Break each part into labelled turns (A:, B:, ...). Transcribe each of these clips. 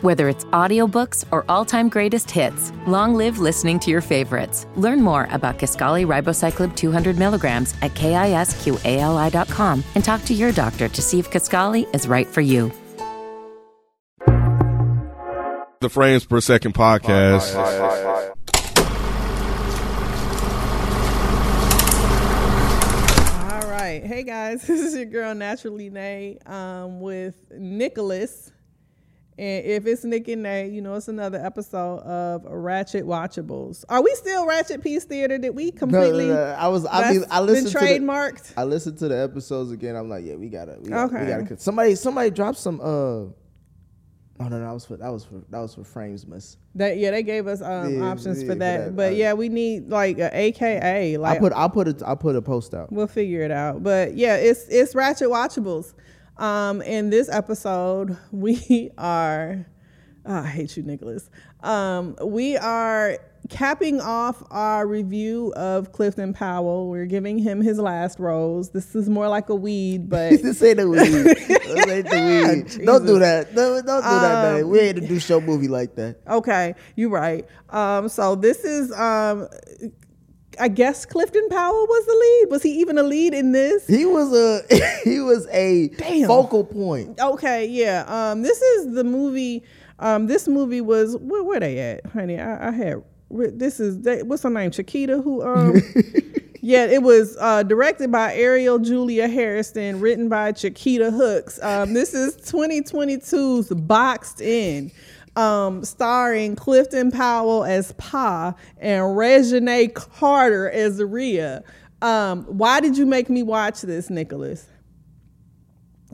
A: Whether it's audiobooks or all-time greatest hits, long live listening to your favorites. Learn more about Kisqali Ribociclib 200 milligrams at kisqali.com and talk to your doctor to see if Kisqali is right for you.
B: The Frames Per Second podcast.
C: All right. Hey guys, this is your girl Naturally Nay um, with Nicholas. And if it's Nick and Nate, you know it's another episode of Ratchet Watchables. Are we still Ratchet Peace Theater? Did we completely?
D: no, no. I was. I mean, I listened
C: been
D: to the,
C: trademarked.
D: I listened to the episodes again. I'm like, yeah, we gotta. We gotta,
C: Okay.
D: We gotta somebody, somebody dropped some. Uh, Oh no, no, that was for that was for that was for frames, miss.
C: That yeah, they gave us um,
D: Yeah,
C: options
D: yeah,
C: for
D: for
C: that.
D: that,
C: But
D: uh,
C: yeah, we need like a AKA. Like
D: I put I put it I put a post out.
C: We'll figure it out. But yeah, it's it's Ratchet Watchables. Um, in this episode, we are. oh, I hate you, Nicholas. Um, we are capping off our review of Clifton Powell. We're giving him his last rose. This is more like a weed, but
D: this ain't the weed. this ain't the weed. Don't do that. Don't, don't do that, man.
C: Um,
D: We ain't to do show movie like that.
C: okay, you're right. Um, so this is um, I guess Clifton Powell was the lead. Was he even a lead in this?
D: He was a he was a
C: Damn.
D: focal point.
C: Okay, yeah. Um, this is the movie. Um, this movie was where, where they at, honey? I, I had this is they, what's her name, Chiquita, who um. Yeah, it was uh, directed by Ariel Julia Harrison, written by Chiquita Hooks. Um, this is 2022's Boxed In, um, starring Clifton Powell as Pa and Reginae Carter as Rhea. Um, why did you make me watch this, Nicholas?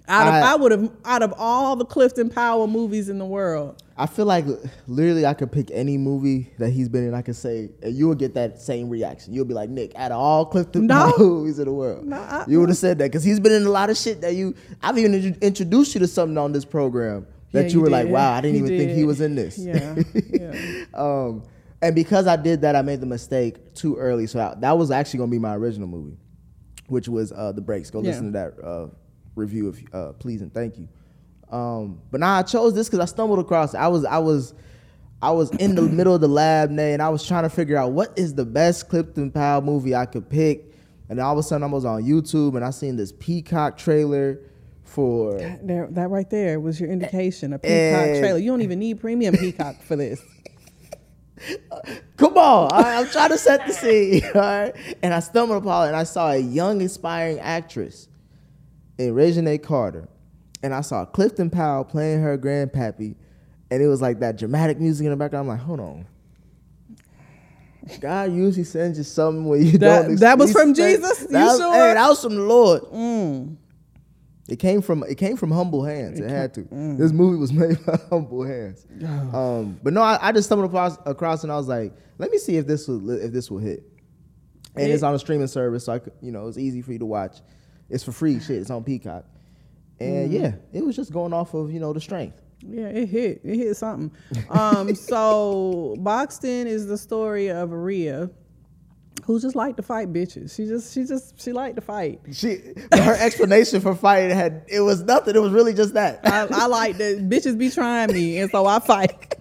C: Out of,
D: I-
C: I, would have out of all the Clifton Powell movies in the world.
D: I feel like literally I could pick any movie that he's been in. I could say, and you would get that same reaction. You'll be like, Nick, out of all Clifton
C: No.
D: Powell movies in the world,
C: No, I-
D: you would have said that because he's been in a lot of shit that you. I've even introduced you to something on this program that
C: Yeah,
D: you
C: you
D: were like, wow, I didn't even think he was in this.
C: Yeah, yeah.
D: um, and because I did that, I made the mistake too early. So I, that was actually gonna be my original movie, which was uh, The Breaks. Go
C: Yeah.
D: listen to that uh, review if uh, please and thank you. Um, but now I chose this because I stumbled across. It. I was I was I was in the middle of the lab, Nay, and I was trying to figure out what is the best Clifton Powell movie I could pick. And all of a sudden I was on YouTube and I seen this Peacock trailer for
C: There, that right there was your indication. A Peacock
D: And-
C: trailer. You don't even need premium Peacock for this.
D: Come on, I, I'm trying to set the scene. All right, and I stumbled upon it, and I saw a young, aspiring actress in Reginae Carter, and I saw Clifton Powell playing her grandpappy, and it was like that dramatic music in the background. I'm like, hold on. God usually sends you something when you
C: That-
D: don't.
C: that was from
D: expect-
C: Jesus? You
D: That was,
C: sure?
D: Hey, that was from the Lord.
C: Mm.
D: It came from it came from humble hands. It, had to. This movie was made by humble hands. Um, but no, I, I just stumbled across, across and I was like, let me see if this will if this will hit. And it's on a streaming service, so I could, you know it's easy for you to watch. It's for free. Shit, it's on Peacock. And yeah, it was just going off of you know the strength.
C: Yeah, it hit. It hit something. Um, so Boxed In is the story of Rhea, who just liked to fight bitches. She just, she just, she liked to fight.
D: She her explanation for fighting had it was nothing. It was really just that.
C: I, I like that bitches be trying me, and so I fight.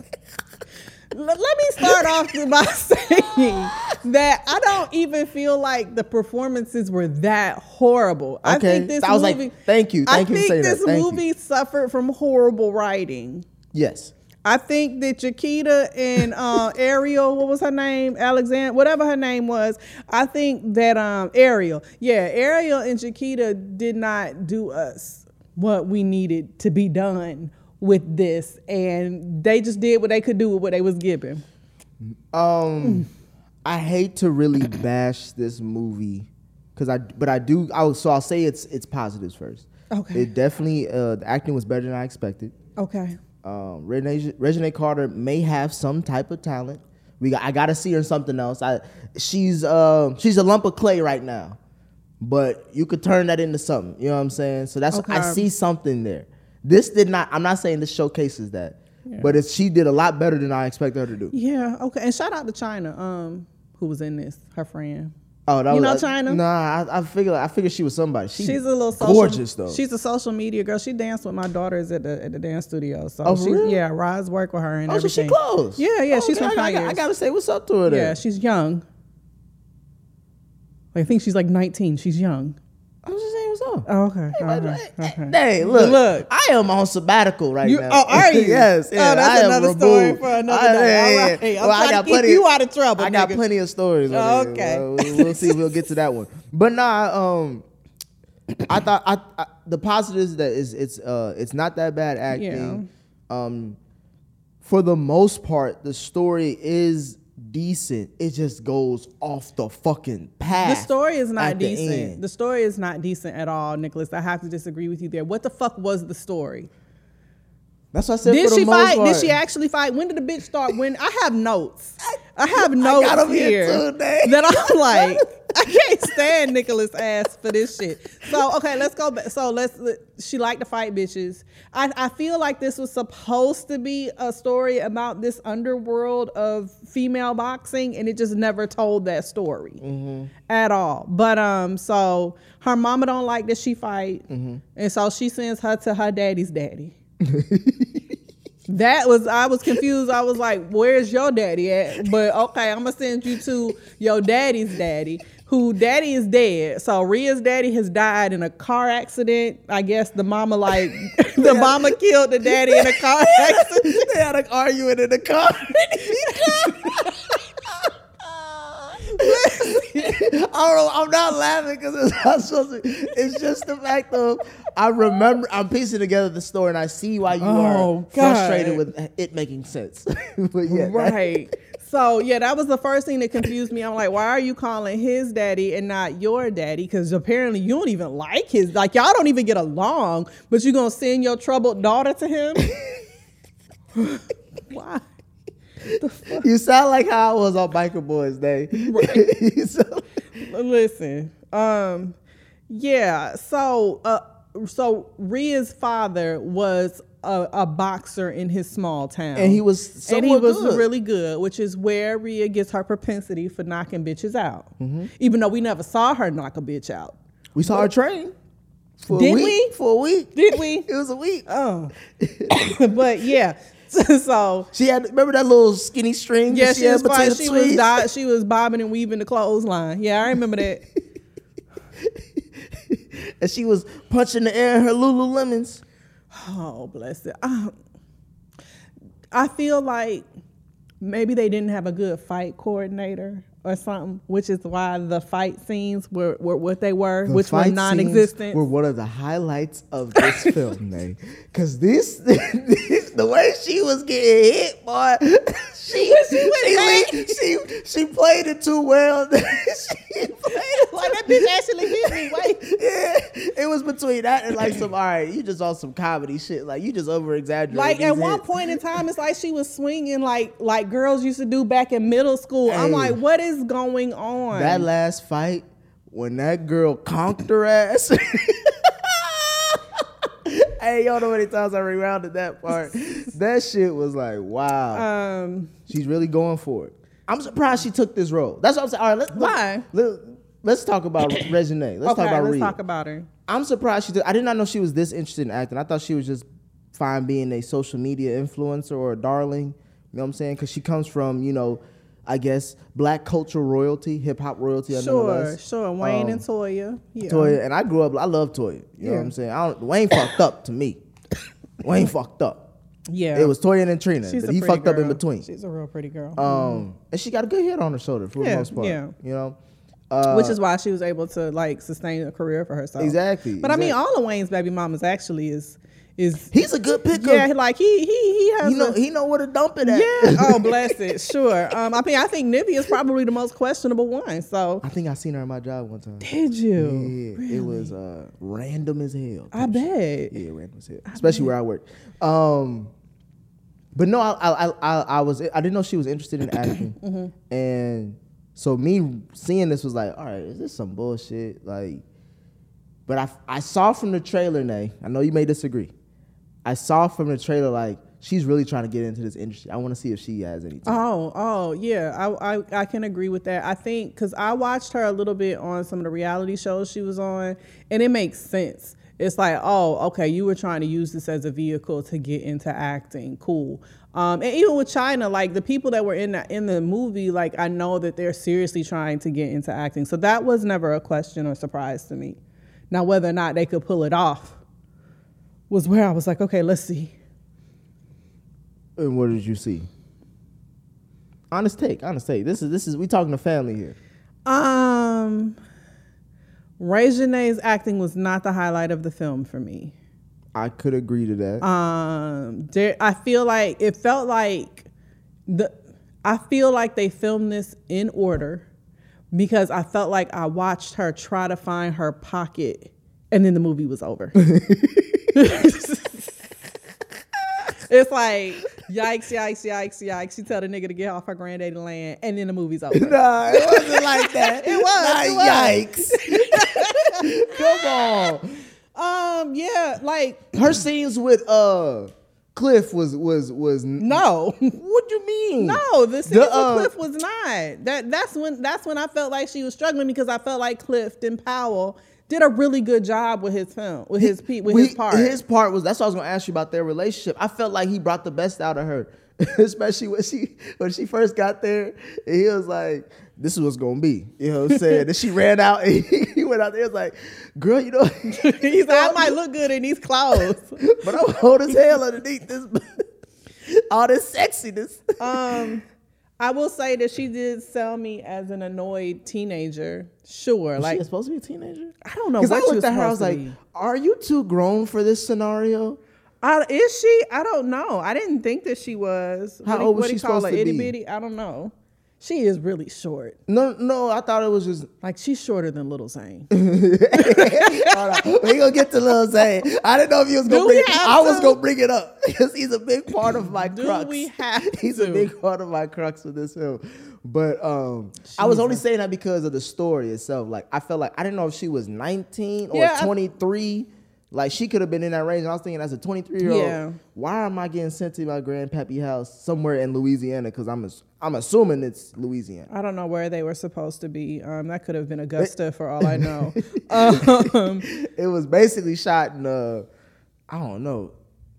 C: Let me start off by saying that I don't even feel like the performances were that horrible. I think this
D: I was like,
C: movie.
D: thank you. Thank
C: I
D: you for
C: think
D: saying that.
C: this
D: Thank you.
C: movie suffered from horrible writing.
D: yes.
C: I think that Chiquita and uh, Ariel, what was her name? Alexander, whatever her name was. I think that um, Ariel, yeah, Ariel and Chiquita did not do us what we needed to be done with this, and they just did what they could do with what they was given.
D: Um, I hate to really bash this movie because I, but I do. I so I'll say it's it's positives first.
C: Okay.
D: It definitely uh, the acting was better than I expected.
C: Okay.
D: Um, Reginae Carter may have some type of talent. We got, I got to see her in something else. I she's uh, she's a lump of clay right now, but you could turn that into something. You know what I'm saying? So that's I see something there. This did not. I'm not saying this showcases that, but it's, she did a lot better than I expected her to do.
C: Yeah. Okay. And shout out to China, um, who was in this, her friend.
D: Oh, that
C: You
D: was,
C: know uh, China?
D: Nah, I, I figured I figured she was somebody. She
C: She's a little social,
D: gorgeous though.
C: She's a social media girl. She danced with my daughters at the at the dance studio. So
D: Oh, for
C: she's yeah, Roz worked with her and
D: oh, so she close.
C: Yeah, yeah, she's
D: Okay,
C: from
D: I, I, I gotta say what's up to her. Then.
C: Yeah, she's young. I think she's like 19. She's young.
D: Was just saying what's up.
C: Oh, okay.
D: Hey,
C: okay,
D: hey,
C: okay.
D: hey, look,
C: Look.
D: I am on sabbatical right
C: You-
D: now.
C: oh, are you?
D: yes.
C: Oh,
D: yeah,
C: that's another story for another
D: I-
C: day.
D: yeah,
C: All
D: yeah,
C: right.
D: yeah.
C: I'm
D: Well, I got
C: to keep
D: plenty.
C: you out of trouble,
D: I got
C: nigga.
D: plenty of stories.
C: Oh, okay.
D: Well, see. We'll get to that one. But nah, um, I thought I, I the positives is that is it's uh it's not that bad acting. Um, for the most part, the story is decent. It just goes off the fucking path.
C: The story is not
D: at the
C: decent. The story is not decent at all, Nicholas. I have to disagree with you there. What the fuck was the story?
D: That's what I said.
C: Did she fight?
D: Part.
C: Did she actually fight? When did the bitch start? When I have notes. I have notes
D: got 'em here
C: here that I'm like, I can't stand Nicholas ass for this shit. So okay, let's go back. So let's. She liked to fight bitches. I, I feel like this was supposed to be a story about this underworld of female boxing, and it just never told that story
D: Mm-hmm.
C: at all. But um, so her mama don't like that she fight,
D: Mm-hmm.
C: and so she sends her to her daddy's daddy. That was I was confused. I was like, "Where's your daddy at?" But okay, I'm gonna send you to your daddy's daddy, who daddy is dead. So Ria's daddy has died in a car accident. I guess the mama like the mama killed the daddy in a car accident.
D: they had an argument in the car. I don't know. I'm not laughing because it's not supposed to. It's just the fact of I remember. I'm piecing together the story and I see why you
C: Oh,
D: are
C: God.
D: frustrated with it making sense. but yeah, that-
C: Right. So yeah, that was the first thing that confused me. I'm like, why are you calling his daddy and not your daddy? Because apparently you don't even like his. Like y'all don't even get along, but you're gonna send your troubled daughter to him? why?
D: you sound like how I was on Biker Boys Day. Sound-
C: Listen, um, yeah. So, uh, so Ria's father was a, a boxer in his small town,
D: and he was
C: and he was
D: good.
C: really good, which is where Ria gets her propensity for knocking bitches out.
D: Mm-hmm.
C: Even though we never saw her knock a bitch out,
D: We saw her train. For
C: Did
D: a week,
C: we?
D: For a week.
C: did we?
D: It was a week.
C: Oh, but yeah. So
D: She had remember that little skinny string.
C: yeah,
D: that
C: she, was. She was di- she was bobbing and weaving the clothesline. Yeah, I remember that.
D: and she was punching the air in her Lululemons.
C: Oh, bless it. Um, I feel like maybe they didn't have a good fight coordinator or something, which is why the fight scenes were, were what they were,
D: The
C: which were non-existent.
D: Were one of the highlights of this film, Nay. Because this, the way she was getting hit, boy, she she, she, she, she played it too well. she played it
C: like that bitch actually hit me. Wait.
D: yeah, it was between that and like some. All right, you just on some comedy shit. Like you just over exaggerating.
C: Like at one point in time, it's like she was swinging like like girls used to do back in middle school. I'm like, what is going on?
D: that last fight when that girl conked her ass. Hey, y'all know how many times I rewounded that part. that shit was like, wow.
C: um,
D: She's really going for it. I'm surprised she took this role. That's what I'm saying. All right, let,
C: Why?
D: Let, us talk about Reginae. Let's
C: okay,
D: talk about
C: let's
D: Rhea.
C: talk about her.
D: I'm surprised she did. I did not know she was this interested in acting. I thought she was just fine being a social media influencer or a darling. You know what I'm saying? Because she comes from, you know, I guess black culture royalty, hip hop royalty.
C: Sure,
D: sure.
C: Sure. Wayne
D: Um,
C: and Toya. Yeah.
D: Toya, and I grew up. I love Toya. You know what
C: Yeah.
D: I'm saying? I don't, Wayne fucked up to me. Wayne fucked up.
C: Yeah.
D: It was Toya and Trina,
C: She's
D: but he fucked up in between.
C: She's a real pretty girl.
D: Um, and she got a good head on her shoulder for
C: Yeah,
D: the most part.
C: yeah.
D: You know, uh,
C: which is why she was able to like sustain a career for herself.
D: Exactly,
C: But I mean, all of Wayne's baby mamas actually is is
D: he's a good picker.
C: yeah, like he he he has
D: he know
C: a,
D: he know where to dump it at.
C: yeah. Oh, bless it. Sure. Um, I mean, I think Nivea is probably the most questionable one. So
D: I think I seen her at my job one time.
C: did you?
D: Yeah, it was uh, random as hell.
C: I bet.
D: Yeah, random as hell, especially where I work. Um, but no, I, I, I, I was I didn't know she was interested in acting,
C: Mm-hmm.
D: and so me seeing this was like, all right, is this some bullshit? Like, but I I saw from the trailer, Nay. I know you may disagree. I saw from the trailer like she's really trying to get into this industry. I want to see if she has any.
C: Oh, oh, yeah. I, I, I can agree with that. I think because I watched her a little bit on some of the reality shows she was on, and it makes sense. It's like, oh, okay, you were trying to use this as a vehicle to get into acting. Cool. Um, and even with China, like the people that were in the, in the movie, like I know that they're seriously trying to get into acting. So that was never a question or surprise to me. Now, whether or not they could pull it off was where I was like, okay, let's see.
D: And what did you see? Honest take, honest take. This is this is we talking to family here.
C: Um, Reginae's acting was not the highlight of the film for me.
D: I could agree to that.
C: Um, there, I feel like it felt like the. I feel like they filmed this in order because I felt like I watched her try to find her pocket, and then the movie was over. it's like yikes, yikes, yikes, yikes. She tell the nigga to get off her granddaddy land, and then the movie's over.
D: nah, it wasn't like that.
C: It was, it
D: yikes. Come on.
C: Um, yeah, like
D: Her scenes with uh Cliff was was was
C: no.
D: What do you mean?
C: No, the scene
D: The,
C: with
D: uh,
C: Cliff was not. That that's when that's when I felt like she was struggling because I felt like Clifton Powell did a really good job with his film, with his pe- with
D: We-
C: his part.
D: His part was that's what I was gonna ask you about their relationship. I felt like he brought the best out of her, especially when she when she first got there. And he was like, "This is what's gonna be." You know what I'm saying? then she ran out and he went out there. He was like, "Girl, you know,
C: He's like, I might look good in these clothes.
D: but I'm old as hell underneath this, all this sexiness."
C: um, I will say that she did sell me as an annoyed teenager. Sure,
D: Like,
C: like
D: she supposed to be a teenager?
C: I don't know
D: Because I
C: she
D: looked
C: was
D: at her, I was like,
C: be.
D: "Are you too grown for this scenario?"
C: I, is she? I don't know. I didn't think that she was.
D: How
C: what
D: old was
C: what
D: she supposed to
C: Itty
D: be?
C: bitty? I don't know. She is really short.
D: No, no, I thought it was just.
C: Like she's shorter than Little Zane.
D: Hold on. We gonna get to Little Zane. I didn't know if you was gonna
C: Do
D: bring it. I was gonna bring it up because he's a big part of my
C: Do
D: crux.
C: we have
D: He's a big part of my crux with this film. But um, I was only saying that because of the story itself. Like I felt like I didn't know if she was 19 or
C: Yeah, I-
D: 23. Like she could have been in that range. And I was thinking, as a 23 year old, why am I getting sent to my grandpappy house somewhere in Louisiana? Because I'm I'm assuming it's Louisiana.
C: I don't know where they were supposed to be. Um, that could have been Augusta for all I know. um,
D: It was basically shot in uh, I don't know,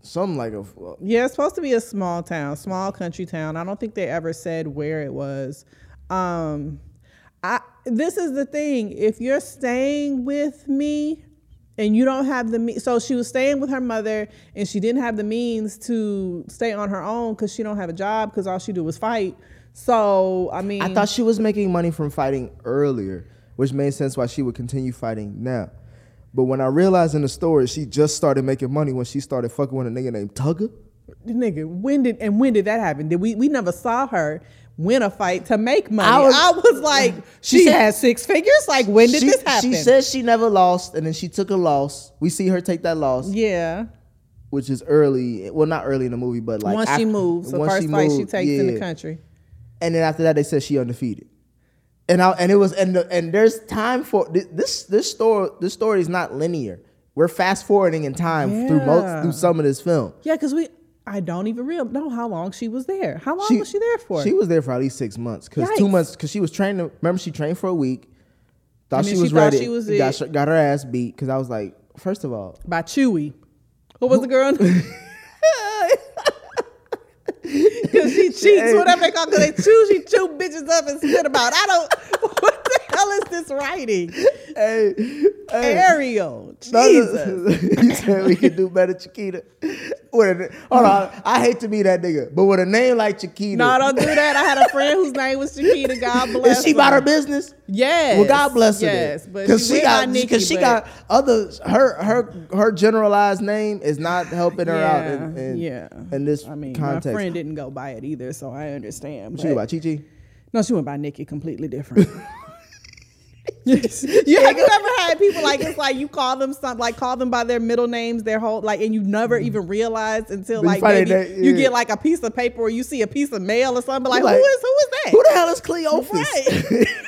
D: something like a
C: yeah, it's supposed to be a small town, small country town. I don't think they ever said where it was. Um, I this is the thing. If you're staying with me and you don't have the me- so she was staying with her mother and she didn't have the means to stay on her own because she don't have a job because all she do was fight. So I mean,
D: I thought she was making money from fighting earlier, which made sense why she would continue fighting now. But when I realized in the story she just started making money when she started fucking with a nigga named Tugger.
C: Nigga, when did and when did that happen? Did we we never saw her win a fight to make money?
D: I
C: I
D: was-
C: was, like,
D: She
C: she, six figures. Like, when did
D: she,
C: this happen?
D: She says she never lost, and then she took a loss. We see her take that loss,
C: yeah.
D: which is early. Well, not early in the movie, but like
C: once she
D: after-
C: moves, the first fight she
D: moved,
C: takes in the country.
D: and then after that they said she undefeated and I, and it was and the, and there's time for this this story this story is not linear we're fast forwarding in time through most through some of this film
C: Yeah, because we I don't even real know how long she was there. How long was she there for?
D: she was there for at least six months because two months because she was training remember she trained for a week thought she
C: she
D: was
C: thought
D: ready
C: she was
D: got, got her ass beat because I was like first of all
C: by Chewy. What was the girl? Because she cheats, whatever they call. Because they chew, she chew bitches up and spit about. I don't. What the hell is this writing?
D: hey, hey.
C: Ariel, Jesus.
D: you said we could do better, Chiquita. With hold on, I hate to be that nigga, but with a name like Chiquita,
C: No, don't do that. I had a friend whose name was Chiquita. God bless.
D: Is she about her business?
C: Yes.
D: Well, God bless her.
C: Yes, but
D: because
C: she,
D: she, got
C: Nikki,
D: because she got other her her her generalized name is not helping her out in,
C: Yeah,
D: in,
C: yeah.
D: in this
C: I mean,
D: context.
C: didn't go by it either, so I understand.
D: she go
C: but-
D: by Chi Chi.
C: No, she went by Nikki, completely different. Yes. you have you ever had people like it's like you call them something like call them by their middle names their whole like and you never mm-hmm. even realize until like maybe
D: that-
C: you get like a piece of paper or you see a piece of mail or something like,
D: Like,
C: who is who is that?
D: Who the hell is Cleophas?
C: Right.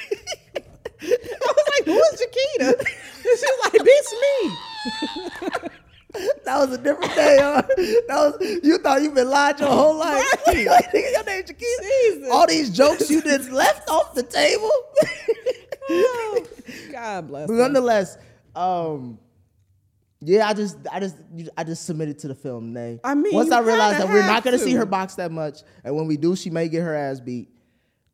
C: I was like, who is Chiquita? And she was like, bitch, me.
D: That was a different day. Huh? That was you thought you've been lied your whole life.
C: Right.
D: your name. All these jokes you just left off the table.
C: Oh, God bless.
D: but nonetheless, um, yeah, I just, I just, I just submitted to the film. Nay,
C: I mean,
D: once I realized that we're not gonna see her box that much, and when we do, she may get her ass beat.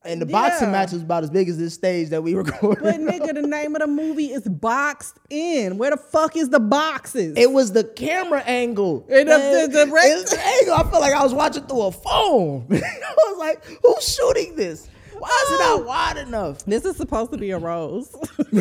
D: And the boxing
C: Yeah.
D: match was about as big as this stage that we recorded.
C: But nigga, the name of the movie is Boxed In. Where the fuck is the boxes?
D: It was the camera angle.
C: And the-
D: man.
C: the
D: It's the angle. I felt like I was watching through a phone. I was like, who's shooting this? Why is it not wide enough?
C: this is supposed to be a rose.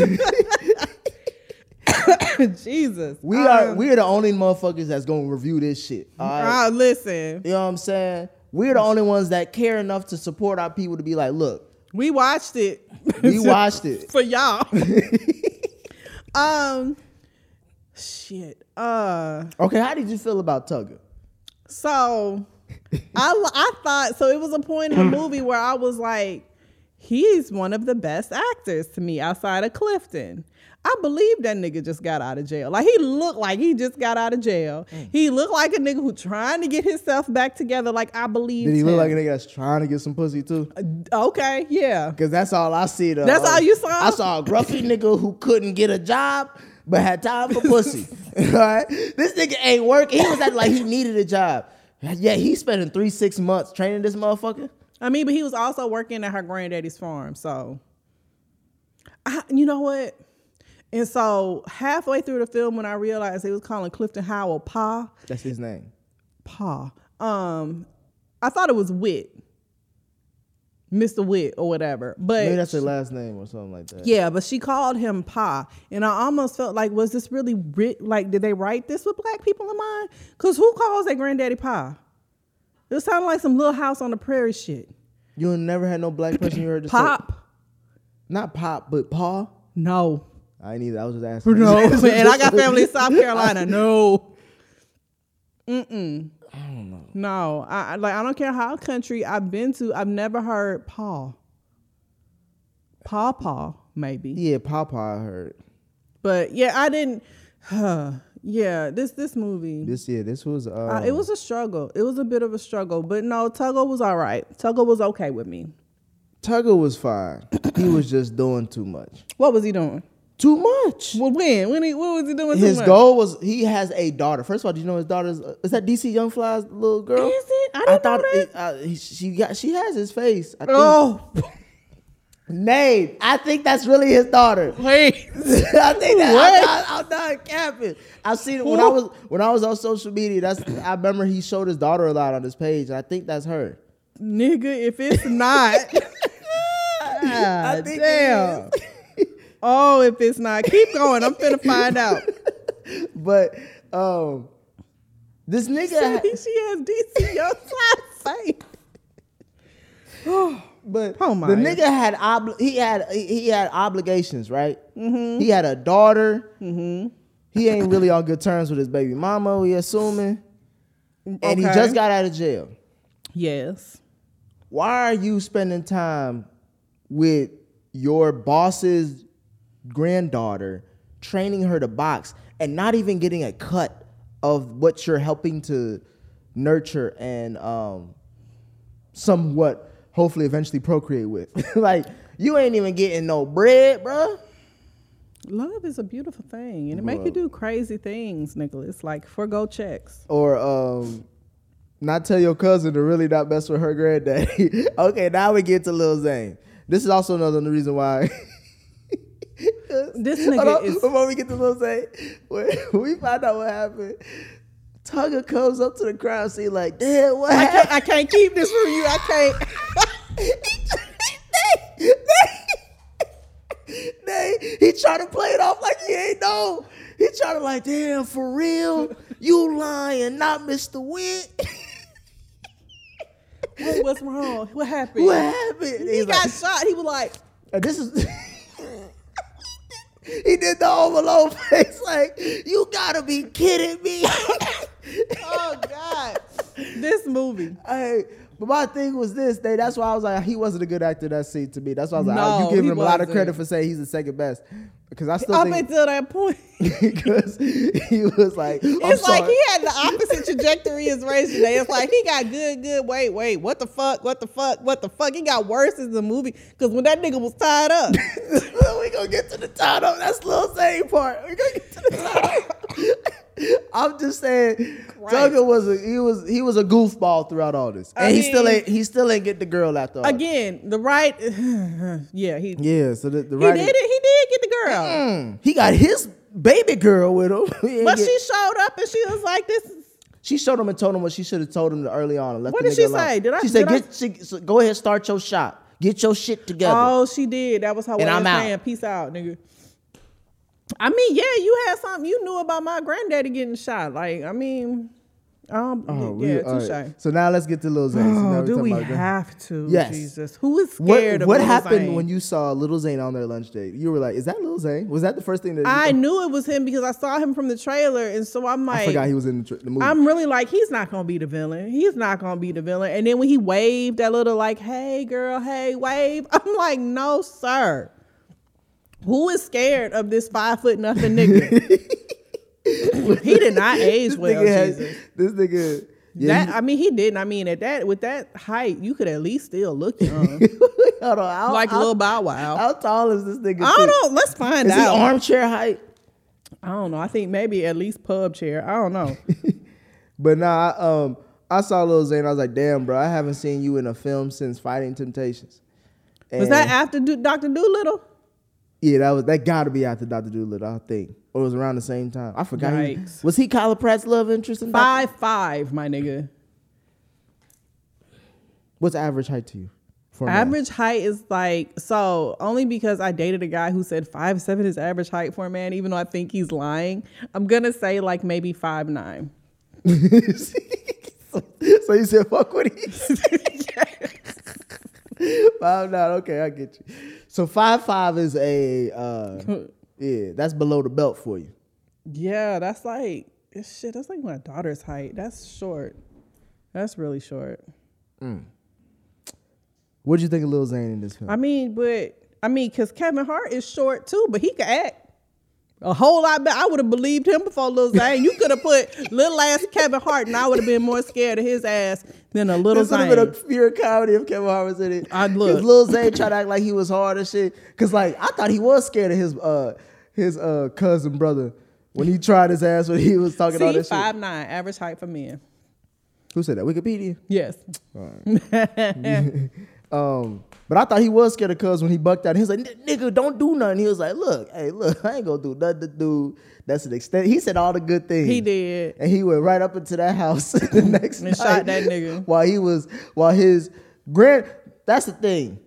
C: Jesus.
D: We are
C: Um,
D: we are the only motherfuckers that's gonna review this shit. All right?
C: uh, listen,
D: You know what I'm saying? We're the only ones that care enough to support our people to be like, look,
C: we watched it.
D: we watched it.
C: for y'all. um, shit. Uh,
D: Okay, how did you feel about Tugger?
C: so I I thought so. It was a point in the movie where I was like, he's one of the best actors to me outside of Clifton. I believe that nigga just got out of jail. Like he looked like he just got out of jail.
D: Mm.
C: He looked like a nigga who trying to get himself back together. Like I believe.
D: Did he look like a nigga that's trying to get some pussy too?
C: Okay, yeah.
D: Cause that's all I see. Though.
C: That's all you saw?
D: I saw a gruffy nigga who couldn't get a job but had time for pussy. right, this nigga ain't working. He was acting like he needed a job. Yeah, he spending three six months training this motherfucker.
C: I mean, but he was also working at her granddaddy's farm. So, I, you know what? And so halfway through the film, when I realized they was calling Clifton Powell Pa,
D: That's his name.
C: Pa, um, I thought it was Wit, Mr. Wit or whatever. But
D: Maybe that's her last name or something like that.
C: yeah, but she called him Pa, and I almost felt like, was this really writ? Like, did they write this with black people in mind? Cause who calls their granddaddy Pa? It sounded like some little house on the prairie shit.
D: You never had no black person you heard just say-
C: Pop.
D: not pop, but Pa.
C: No.
D: I ain't either. I was just asking.
C: No, and I got family in South Carolina. No. Mm-mm.
D: I don't know.
C: No. I I- like I don't care how country I've been to, I've never heard Paul. Paw Paw, maybe.
D: Yeah, Papa. I heard
C: But yeah, I didn't Huh, yeah, this this movie.
D: this. Yeah, this was. Um,
C: uh, it was a struggle. It was a bit of a struggle. But no, Tuggle was all right. Tuggle was okay with me.
D: Tugger was fine. he was just doing too much.
C: What was he doing?
D: Too much.
C: Well, when? When he what was he doing? too
D: His goal was he has a daughter. First of all, do you know his daughter's is that DC Young Fly's little girl?
C: Is it? I know that.
D: it- uh, he- she got she has his face. I think.
C: Oh,
D: Nate, I think that's really his daughter.
C: wait.
D: I think that? I'm, not, I'm not capping. I've seen it when I was when I was on social media. That's I remember he showed his daughter a lot on his page, and I think that's her.
C: Nigga, if it's not,
D: I it
C: damn.
D: is.
C: Oh, if it's not, keep going. I'm finna find out.
D: But um, this nigga,
C: she has DC Fly face.
D: but
C: Oh my.
D: the nigga had obli- he had he had obligations, right? Mm-hmm. He had a daughter. Mm-hmm. He ain't really on good terms with his baby mama. We assuming, and he just got out of jail.
C: Yes.
D: why are you spending time with your boss's granddaughter training her to box and not even getting a cut of what you're helping to nurture and um somewhat hopefully eventually procreate with like you ain't even getting no bread bruh
C: Love is a beautiful thing, and it make you do crazy things, Nicholas. Like forego checks.
D: or um not tell your cousin to really not mess with her granddaddy okay now we get to Lil Zane this is also another reason why
C: This
D: Hold
C: nigga
D: on,
C: is.
D: before we get to Zane, when we find out what happened, Tugger comes up to the crowd, see like, damn, what
C: I can't, I can't keep this from you. I can't.
D: they, he try to play it off like he ain't know. He try to like, damn, for real, you lying, not Mr. Wit.
C: What- What's wrong? What happened?
D: what happened?
C: He
D: He's
C: got
D: like,
C: shot. He was like,
D: and this is. he did the Home Alone face, like, you gotta be kidding me.
C: "Oh God, this movie.
D: Hey, but my thing was this. They, that's why I was like, he wasn't a good actor that scene to me. That's why I was like,
C: No,
D: oh, you giving him a lot of credit for saying he's the second best. Because I still
C: Up
D: think
C: until that point,
D: because he was like, I'm
C: it's like he had the opposite trajectory as Ray today. It's like he got good, good. Wait, wait, what the fuck? What the fuck? What the fuck? He got worse as the movie because when that nigga was tied up,
D: we gonna get to the title. That's Lil Zane part. We gonna get to the title. I'm just saying, Tugger was a he was he was a goofball throughout all this, and
C: I
D: he still ain't he still ain't get the girl after all.
C: again, the right, yeah, he
D: Yeah, so the, the
C: he did it. He did get the girl,
D: Mm, he got his baby girl with him.
C: But
D: get-
C: she showed up and she was like, "This.
D: She showed him and told him what she should have told him early on. And left
C: What did she
D: alone.
C: say? Did I-
D: She said,
C: I-
D: "Get, she, so go ahead, start your shop. Get your shit together."
C: Oh, she did. That was her way
D: I'm
C: of
D: out.
C: saying, "Peace out, nigga." I mean, yeah, you had something. You knew about my granddaddy getting shot. Like, I mean, um,
D: Oh, we-
C: yeah, touche.
D: right. So now let's get to Lil Zane. So now
C: Oh,
D: we
C: do we have to?
D: Yes.
C: Jesus, who is
D: What,
C: scared of
D: what
C: Lil
D: happened
C: Zane?
D: when you saw Little Zane on their lunch date? You were like, "Is that Lil Zane?" Was that the first thing that
C: I knew it was him because I saw him from the trailer, and so I'm like, I
D: forgot he was in the, tr- the movie.
C: I'm really like, he's not gonna be the villain. He's not gonna be the villain. And then when he waved that little like, hey girl, hey, wave, I'm like, no, sir. Who is scared of this five foot nothing nigga? he did not age well, Jesus.
D: this nigga. Yeah,
C: that I mean, he didn't. I mean, at that with that height, you could at least still look young,
D: hold on, how,
C: like
D: how,
C: Lil Bow Wow.
D: How tall is this nigga?
C: I don't know. Let's find
D: Is he
C: out.
D: armchair height?
C: I don't know. I think maybe at least pub chair. I don't know.
D: But nah, I, um, I saw Lil Zane. I was like, "Damn, bro, I haven't seen you in a film since Fighting Temptations."
C: Was that after Do- Doctor Doolittle?
D: Yeah, that was that. Got to be after Doctor Doolittle, I think, or it was around the same time. I forgot. he-
C: Yikes.
D: was he Kyla Pratt's love interest in.
C: Five five, my nigga.
D: What's average height to you? For?
C: Average height is like so only because I dated a guy who said five seven is average height for a man, even though I think he's lying. I'm gonna say like maybe five nine.
D: so you said fuck what he five nine. Okay, I get you. So five five is a uh, yeah, that's below the belt for you.
C: Yeah, that's like shit. That's like my daughter's height. That's short. That's really short.
D: What do you think of Lil Zane in this film?
C: I mean, but I mean, cause Kevin Hart is short too, but he can act. A whole lot better. I would have believed him before Lil Zane. You could have put little ass Kevin Hart, and I would have been more scared of his ass than a little
D: this would have been a
C: Zane.
D: pure comedy if Kevin Hart was in it.
C: I'd look.
D: Lil Zane tried to act like he was hard and shit. Cause like I thought he was scared of his uh his uh cousin brother when he tried his ass when he was talking all
C: See,
D: that
C: five
D: shit.
C: nine, average height for men.
D: Who said that? Wikipedia.
C: Yes.
D: Um, but I thought he was scared of Cuz when he bucked out. He was like, "Nigga, don't do nothing." He was like, "Look, hey, look, I ain't gonna do nothing to do." That's an extent. He said all the good things.
C: He did.
D: and he went right up into that house the next
C: And
D: night
C: shot that nigga.
D: while he was while his grand. That's the thing.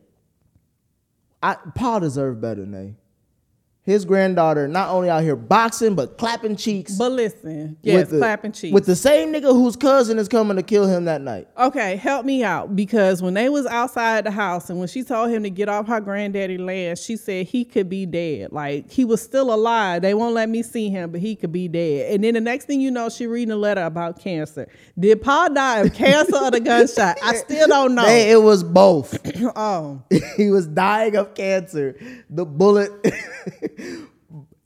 D: I Paul deserved better, than Nay. His granddaughter not only out here boxing but clapping cheeks.
C: But listen, yes,
D: the,
C: clapping cheeks.
D: with the same nigga whose cousin is coming to kill him that night.
C: Okay, help me out because when they was outside the house and when she told him to get off her granddaddy land, she said he could be dead. Like he was still alive. They won't let me see him, but he could be dead. And then the next thing you know, she reading a letter about cancer. Did Paul die of cancer or the gunshot? I still don't know.
D: They- it was both.
C: oh,
D: he was dying of cancer. The bullet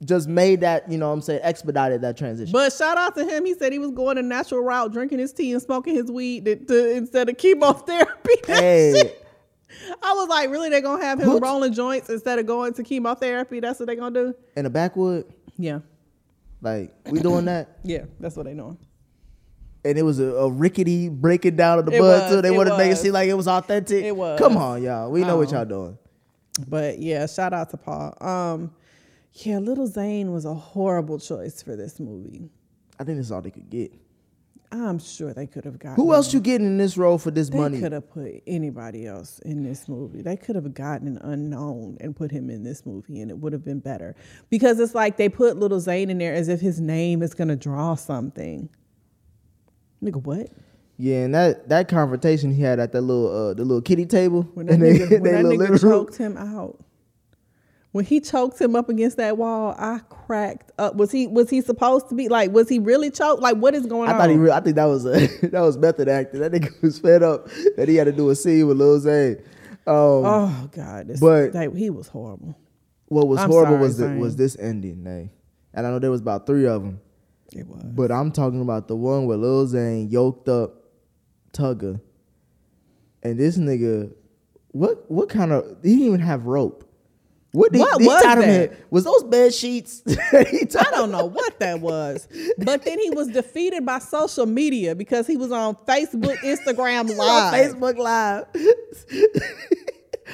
D: just made that, you know what I'm saying, expedited that transition.
C: but shout out to him. He said he was going a natural route, drinking his tea and smoking his weed to, to- instead of chemotherapy.
D: Hey,
C: I was like, really? They're gonna have him rolling joints instead of going to chemotherapy? That's what they're gonna do?
D: in the backwood,
C: Yeah.
D: like we doing that.
C: Yeah, that's what they doing.
D: And it was a, a rickety breaking down of the
C: It
D: bud
C: was,
D: too. They wanted to make it seem like it was authentic.
C: It was.
D: Come on, y'all. We know what
C: Oh.
D: y'all doing.
C: But yeah, shout out to Paul. Um, yeah, Little Zane was a horrible choice for this movie.
D: I think that's all they could get.
C: I'm sure they could have gotten.
D: Who else you getting in this role for this
C: They
D: money?
C: They could have put anybody else in this movie. They could have gotten an unknown and put him in this movie, and it would have been better. Because it's like they put Little Zane in there as if his name is gonna draw something. Nigga, what?
D: Yeah, and that that confrontation he had at that little uh the little kitty table
C: When that
D: in they-
C: nigga, when
D: they
C: that
D: little
C: nigga
D: room.
C: choked him out. When he choked him up against that wall, I cracked up. Was he was he supposed to be like? Was he really choked? Like what is going on?
D: I
C: on?
D: thought he. Re- I think that was a, that was method acting. That nigga was fed up that he had to do a scene with Lil Zane. Um,
C: oh God, this,
D: But-
C: he was horrible.
D: what was
C: I'm
D: horrible
C: sorry,
D: was the, was this ending, nay. And I know there was about three of them,
C: It was.
D: but I'm talking about the one where Lil Zane yoked up Tugger, and this nigga, what what kind of? He didn't even have rope. What, did,
C: What
D: he
C: was that?
D: Was those bed sheets?
C: I don't know what that was. But then he was defeated by social media because he was on Facebook, Instagram Live.
D: Facebook Live.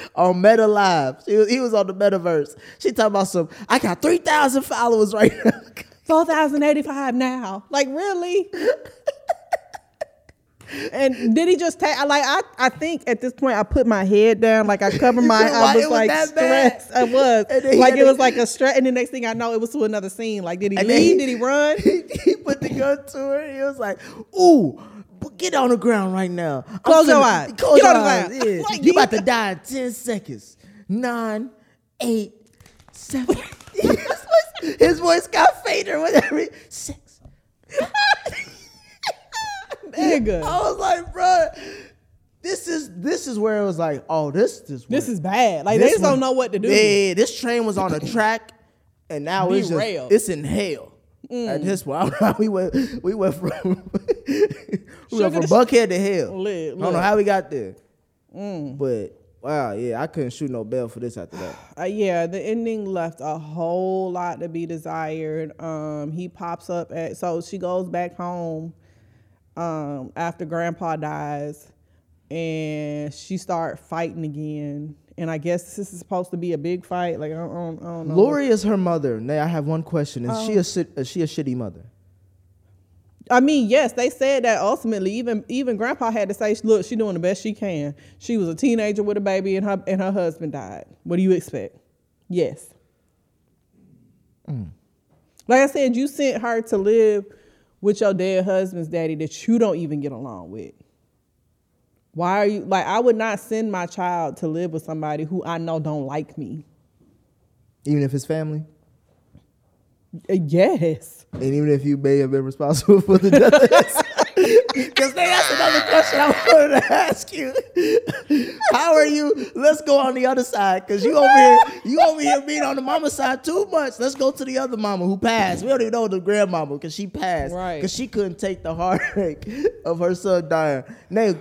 D: on Meta Live. He was, he was on the metaverse. She talking about some, I got 3,000 followers right now.
C: 4,085 now. Like, really? And did he just take, like, I, I think at this point I put my head down, like I covered my, I was
D: was
C: like stressed. I was.
D: And then he
C: Like, it was like a stress. And the next thing I know, it was to another scene. Like, did he leave?
D: he-
C: did he run?
D: he, he put the gun to her. He was like, ooh, get on the ground right now.
C: Close your eyes.
D: Close
C: Get
D: your
C: on
D: eyes. Yeah.
C: Like,
D: you
C: you-
D: about to die in 10 seconds. Nine, eight, seven. his, voice, his voice got fainter with every six.
C: Nigga.
D: I was like, bro, this is this is where it was like, oh, this this
C: This is bad. Like, they just
D: one-
C: don't know what to do.
D: Yeah, this train was on a track, and now it's just it's in hell.
C: Mm.
D: At this point, we went we went from we went from Buckhead to hell.
C: Lit,
D: I don't know how we got there, but wow, yeah, I couldn't shoot no bell for this after that.
C: Uh, yeah, the ending left a whole lot to be desired. Um, he pops up at so she goes back home um, after Grandpa dies, and she start fighting again. And I guess this is supposed to be a big fight. Like I don't, I don't know.
D: Lori is her mother. Nay, I have one question: Is
C: Oh.
D: she a shit- is she a shitty mother?
C: I mean, yes, they said that ultimately. Even even Grandpa had to say, "Look, she's doing the best she can." She was a teenager with a baby, and her and her husband died. What do you expect? Yes. Like I said, you sent her to live with your dead husband's daddy that you don't even get along with. Why are you like? I would not send my child to live with somebody who I know don't like me.
D: Even if it's family,
C: Uh, Yes.
D: and even if you may have been responsible for the death. Because that's another question I wanted to ask you. How are you? Let's go on the other side. Because you over here, you over here being on the mama side too much. Let's go to the other mama who passed. We don't even know the grandmama because she passed.
C: Right.
D: Because she couldn't take the heartache of her son dying. Now,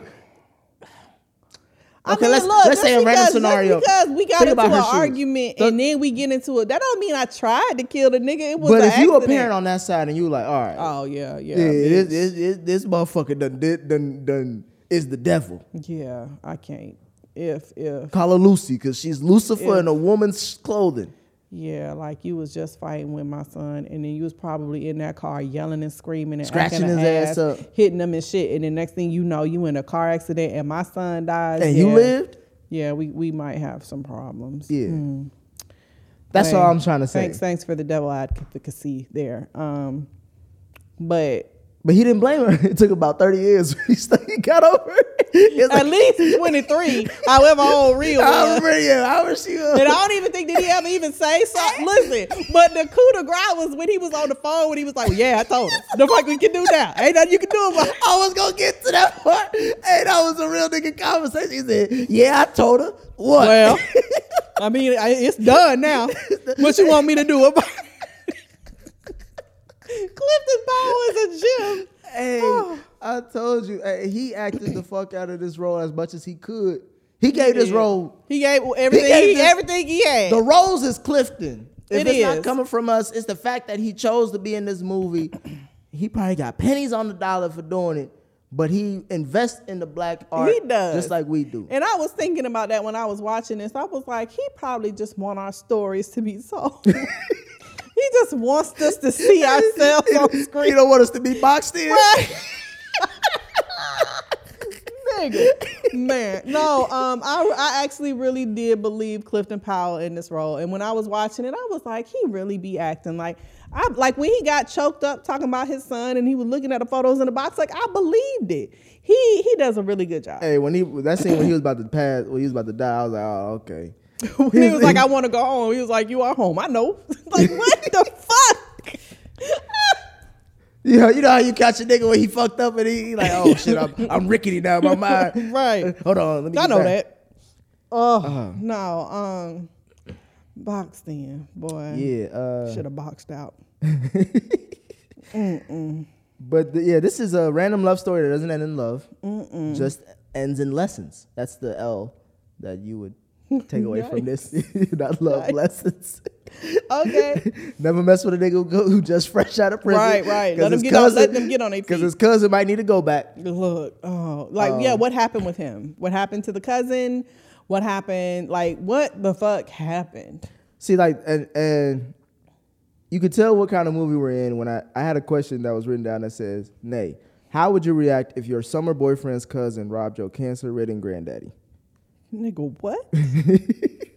C: I
D: Okay,
C: mean,
D: let's-
C: look,
D: let's say a random scenario.
C: Because we got
D: Think
C: into an
D: shoes.
C: argument
D: The-
C: and then we get into it. That don't mean I tried to kill the nigga. It was
D: but if you a parent on that side and you like, all right,
C: Oh yeah, yeah.
D: yeah, this, this, motherfucker done, did- done, done is the devil.
C: Yeah, I can't. If if
D: Call her Lucy because she's Lucifer
C: Yeah.
D: in a woman's clothing.
C: Yeah, like you was just fighting with my son, and then you was probably in that car yelling and screaming and
D: Scratching his ass up.
C: hitting him and shit, and the next thing you know, you in a car accident and my son dies.
D: And you lived?
C: Yeah, we we might have some problems.
D: Yeah.
C: Mm.
D: That's
C: Hey,
D: all I'm trying to say.
C: Thanks, thanks for the devil advocacy there. Um, but
D: But he didn't blame her. It took about 30 years. he still- got over it. It's
C: at
D: like,
C: least 23, however old real
D: I
C: was.
D: remember, yeah, I remember she was.
C: And I don't even think that he ever even say something. Listen, but the coup de grace was when he was on the phone when he was like, well, "Yeah, I told her. The fuck we can do now? Ain't nothing you can do about it."
D: I was gonna get to that part. Hey, that was a real nigga conversation. He said, "Yeah, I told her what."
C: Well, I mean, I, it's done now. What you want me to do about it? Clifton Powell is a gym.
D: hey, oh. I told you, hey, he acted the fuck out of this role as much as he could. He gave this
C: Yeah.
D: role.
C: He gave everything.
D: gave
C: He
D: this-
C: everything he had.
D: The roles is Clifton. If
C: It
D: it's not coming from us, it's the fact that he chose to be in this movie. He probably got pennies on the dollar for doing it, but he invests in the black art
C: He does.
D: just like we do.
C: And I was thinking about that when I was watching this. I was like, he probably just want our stories to be told. he just wants us to see ourselves on screen.
D: You don't want us to be boxed in.
C: Nigga. Man, no, um, I, I actually really did believe Clifton Powell in this role, and when I was watching it, I was like, he really be acting like, I like when he got choked up talking about his son, and he was looking at the photos in the box, like I believed it. He he does a really good job.
D: Hey, when he that scene when he was about to pass, when he was about to die, I was like, oh, okay.
C: When he was like, I want to go home. He was like, You are home. I know. like, what the fuck?
D: You know, you know how you catch a nigga when he fucked up and he, he like, oh shit, I'm, I'm rickety now my mind.
C: Right.
D: Hold on, let me.
C: I know
D: back.
C: that. Oh
D: Uh-huh.
C: no. Um, boxed in, boy.
D: Yeah. Uh,
C: Should have boxed out.
D: but the, yeah, this is a random love story that doesn't end in love. Just ends in lessons. That's the L that you would take away from this. Not love lessons.
C: Okay.
D: Never mess with a nigga who, go, who just fresh out of prison.
C: Right, right. Let 'em
D: his
C: get on- let them get on their
D: Because his cousin might need to go back.
C: Look, oh, like yeah,
D: Um,
C: what happened with him? What happened to the cousin? What happened? Like what the fuck happened?
D: See, like, and and you could tell what kind of movie we're in when I, I had a question that was written down that says, Nay, how would you react if your summer boyfriend's cousin robbed your cancer ridden granddaddy?
C: Nigga, what?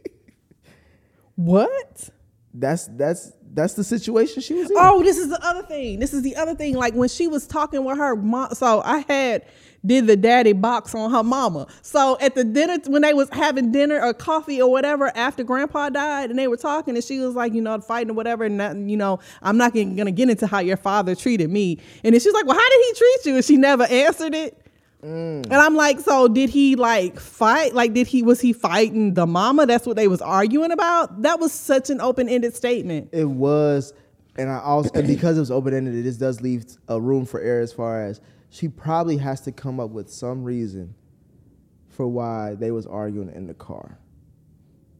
C: what?
D: That's that's that's the situation she was in.
C: Oh, this is the other thing. This is the other thing. Like when she was talking with her mom. So I had did the daddy box on her mama. So at the dinner when they was having dinner or coffee or whatever after grandpa died and they were talking and she was like, you know, fighting or whatever. And that, you know, I'm not gonna gonna get into how your father treated me. And then she's like, well, how did he treat you? And she never answered it. Mm. And I'm like, so did he like fight? Like, did he was he fighting the mama? That's what they was arguing about. That was such an open ended statement.
D: It was, and I also and because it was open ended, it just does leave a room for error as far as she probably has to come up with some reason for why they was arguing in the car,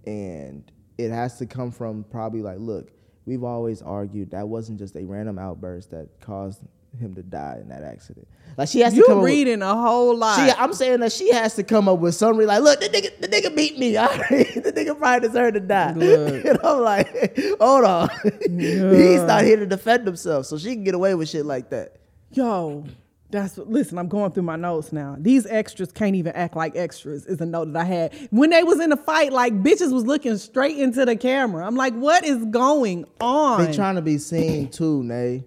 D: and it has to come from probably like, look, we've always argued that wasn't just a random outburst that caused him to die in that accident. Like she has to
C: You
D: come up with-
C: reading a whole lot.
D: She, I'm saying that she has to come up with some reason. Like, look, the nigga, the nigga beat me. the nigga probably deserved to die.
C: Look.
D: and I'm like, hold on. He's not here to defend himself, so she can get away with shit like that.
C: Yo, that's what, listen. I'm going through my notes now. These extras can't even act like extras. Is a note that I had when they was in the fight. Like bitches was looking straight into the camera. I'm like, what is going on?
D: They trying to be seen too, Nay.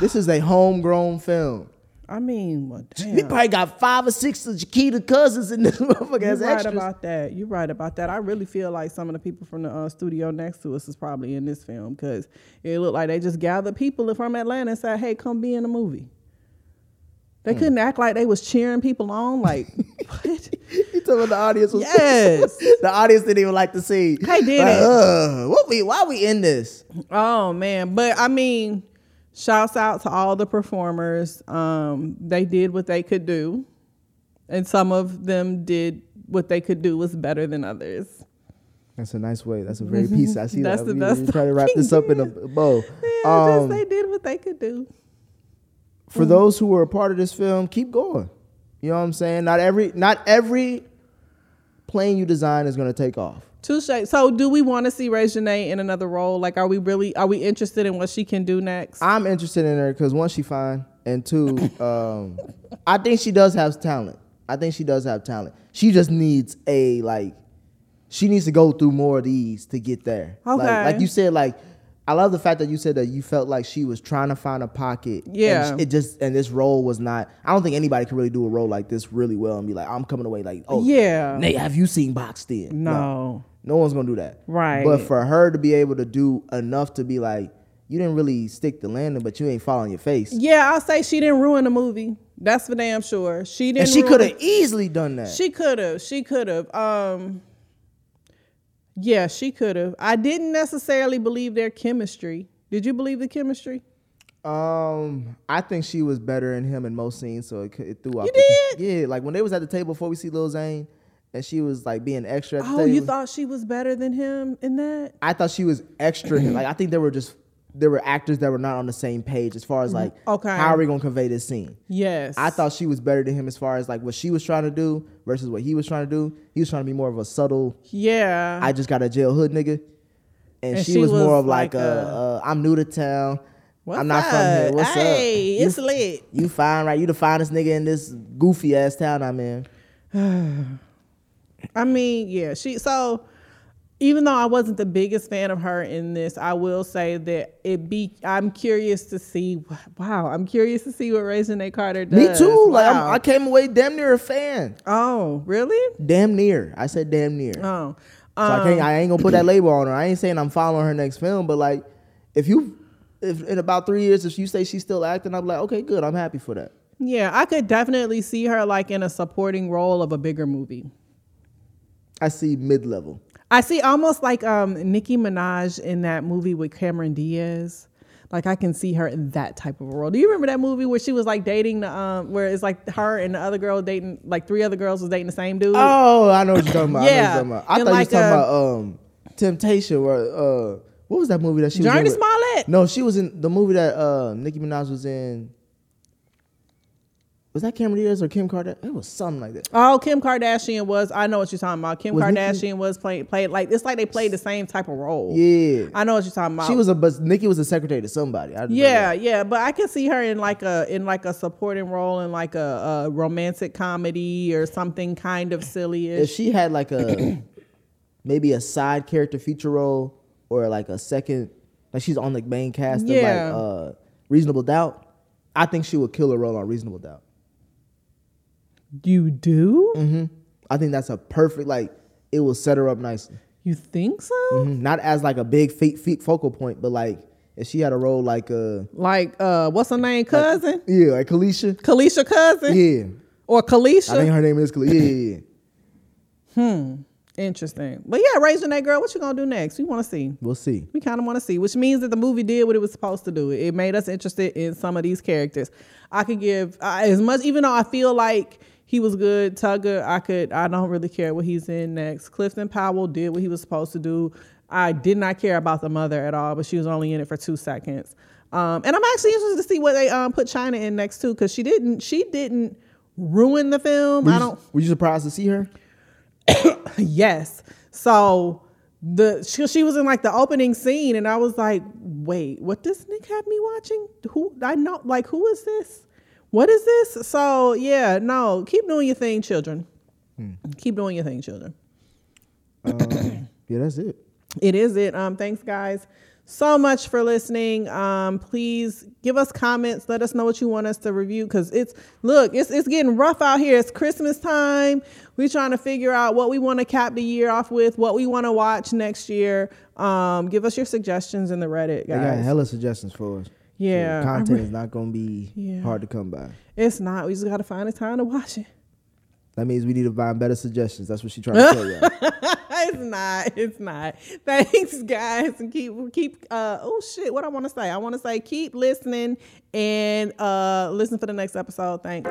D: This is a homegrown film.
C: I mean, well, damn.
D: We probably got five or six of Jaquita cousins in this motherfucker
C: You're right
D: extras.
C: about that. You're right about that. I really feel like some of the people from the uh, studio next to us is probably in this film because it looked like they just gathered people from Atlanta and said, "Hey, come be in the movie." They
D: Hmm.
C: couldn't act like they was cheering people on. Like, what?
D: You talking about the audience was
C: Yes.
D: the audience didn't even like to see.
C: They didn't.
D: Like, uh, what we why we in this?
C: Oh man, but I mean, shouts out to all the performers. Um, they did what they could do, and some of them did what they could do was better than others.
D: That's a nice way. That's a very piece. I see
C: That's
D: that.
C: the
D: We-
C: best
D: we try to wrap this up in a bow.
C: Yeah,
D: Um,
C: just they did what they could do.
D: for those who were a part of this film, keep going. You know what I'm saying? Not every not every plane you design is going to take off.
C: Touche. So, do we want to see Janae in another role? Like, are we really are we interested in what she can do next?
D: I'm interested in her because one, she fine, and two, um, I think she does have talent. I think she does have talent. She just needs a like, she needs to go through more of these to get there. Like,
C: Okay.
D: like you said, like I love the fact that you said that you felt like she was trying to find a pocket. and
C: Yeah.
D: it just and this role was not. I don't think anybody can really do a role like this really well and be like, I'm coming away like, oh
C: Yeah.
D: Nate, have you seen Boxed In?
C: No.
D: No one's gonna do that.
C: Right.
D: But for her to be able to do enough to be like, you didn't really stick the landing, but you ain't falling your face.
C: Yeah, I'll say she didn't ruin the movie. That's for damn sure. She didn't.
D: And she could have easily done that.
C: She could have. She could have. Um. Yeah, she could have. I didn't necessarily believe their chemistry. Did you believe the chemistry?
D: um, I think she was better in him in most scenes, so it, it threw off.
C: You
D: the-
C: did?
D: Yeah, like when they was at the table before we see Lil Zane, and she was like being extra at the
C: Oh,
D: table.
C: you thought she was better than him in that?
D: I thought she was extra. like I think they were just there were actors that were not on the same page as far as like
C: Mm-hmm. Okay.
D: how are we gonna convey this scene.
C: Yes.
D: I thought she was better than him as far as like what she was trying to do versus what he was trying to do. He was trying to be more of a subtle.
C: Yeah.
D: I just got a jail hood nigga, and,
C: And
D: she,
C: she
D: was, more of like,
C: like
D: a,
C: a-
D: uh, I'm new to town.
C: What's
D: I'm not from here.
C: up?
D: What's
C: hey,
D: up?
C: it's
D: you,
C: lit.
D: You fine, right? You the finest nigga in this goofy ass town I'm in.
C: I mean, yeah, she so even though I wasn't the biggest fan of her in this, I will say that it be. I'm curious to see. Wow, I'm curious to see what Reginae Carter does.
D: Me too. Like I'm, I came away damn near a fan.
C: oh, really?
D: Damn near. I said damn near.
C: Oh,
D: so I can't. I ain't gonna put that um, label on her. I ain't saying I'm following her next film, but like, if you, if in about three years, if you say she's still acting, I'm like, okay, good. I'm happy for that.
C: yeah. I could definitely see her like in a supporting role of a bigger movie.
D: I see mid level.
C: I see almost like um Nicki Minaj in that movie with Cameron Diaz. Like I can see her in that type of a role. Do you remember that movie where she was like dating the um where it's like her and the other girl dating like three other girls was dating the same dude?
D: Oh, I know what you're talking about.
C: Yeah.
D: I, know what you're talking about. I thought
C: like,
D: you were talking
C: uh,
D: about um Temptation. Where uh, what was that movie that she was in? Jurnee
C: Smollett.
D: No, she was in the movie that uh Nicki Minaj was in. Was that Cameron Diaz or Kim Kardashian? It was something like that.
C: Oh, Kim Kardashian was. I know what you're talking about. Kim
D: Was
C: Kardashian was playing played like it's like they played the same type of role.
D: Yeah.
C: I know what you're talking about.
D: She was a but Nicki was a secretary to somebody. I
C: Yeah, yeah, but I can see her in like a in like a supporting role in like a, a romantic comedy or something kind of silly
D: If she had like a maybe a side character feature role or like a second like she's on the main cast
C: Yeah.
D: of like uh Reasonable Doubt, I think she would kill a role on Reasonable Doubt.
C: You do?
D: Mm-hmm. I think that's a perfect like it will set her up nicely.
C: You think so?
D: Mhm. Not as like a big feet, feet focal point, but like if she had a role like uh
C: Like uh, what's her name? Cousin?
D: yeah, like Kalisha.
C: Kalisha cousin?
D: Yeah.
C: Or Kalisha.
D: I think her name is Kalisha. Yeah, yeah, yeah.
C: Interesting. But yeah, raising that girl. What you gonna do next? We want to see.
D: We'll see.
C: We kind of want to see, which means that the movie did what it was supposed to do. It made us interested in some of these characters. I could give uh, as much, even though I feel like he was good. Tugger, I could. I don't really care what he's in next. Clifton Powell did what he was supposed to do. I did not care about the mother at all, but she was only in it for two seconds. Um, and I'm actually interested to see what they um, put China in next too, because she didn't. She didn't ruin the film.
D: Were
C: I don't.
D: were you surprised to see her?
C: Yes. So the she, she was in like the opening scene, and I was like, "Wait, what? does Nick have me watching? Who I know? Like, who is this? What is this?" So yeah, no, keep doing your thing, children. Keep doing your thing, children.
D: Yeah, that's it.
C: It is it. Um, thanks, guys, so much for listening. Um, please give us comments. Let us know what you want us to review because it's look, it's it's getting rough out here. It's Christmas time. We're trying to figure out what we want to cap the year off with, what we want to watch next year. Um, give us your suggestions in the Reddit,
D: They got hella suggestions for us. So
C: Yeah, I
D: content is not gonna be
C: Yeah.
D: hard to come by.
C: It's not. We just gotta find the time to watch it.
D: That means we need to find better suggestions. That's what she trying to tell you.
C: it's not. It's not. Thanks, guys, and keep keep. Uh, oh shit! What I want to say? I want to say keep listening and uh, listen for the next episode. Thanks.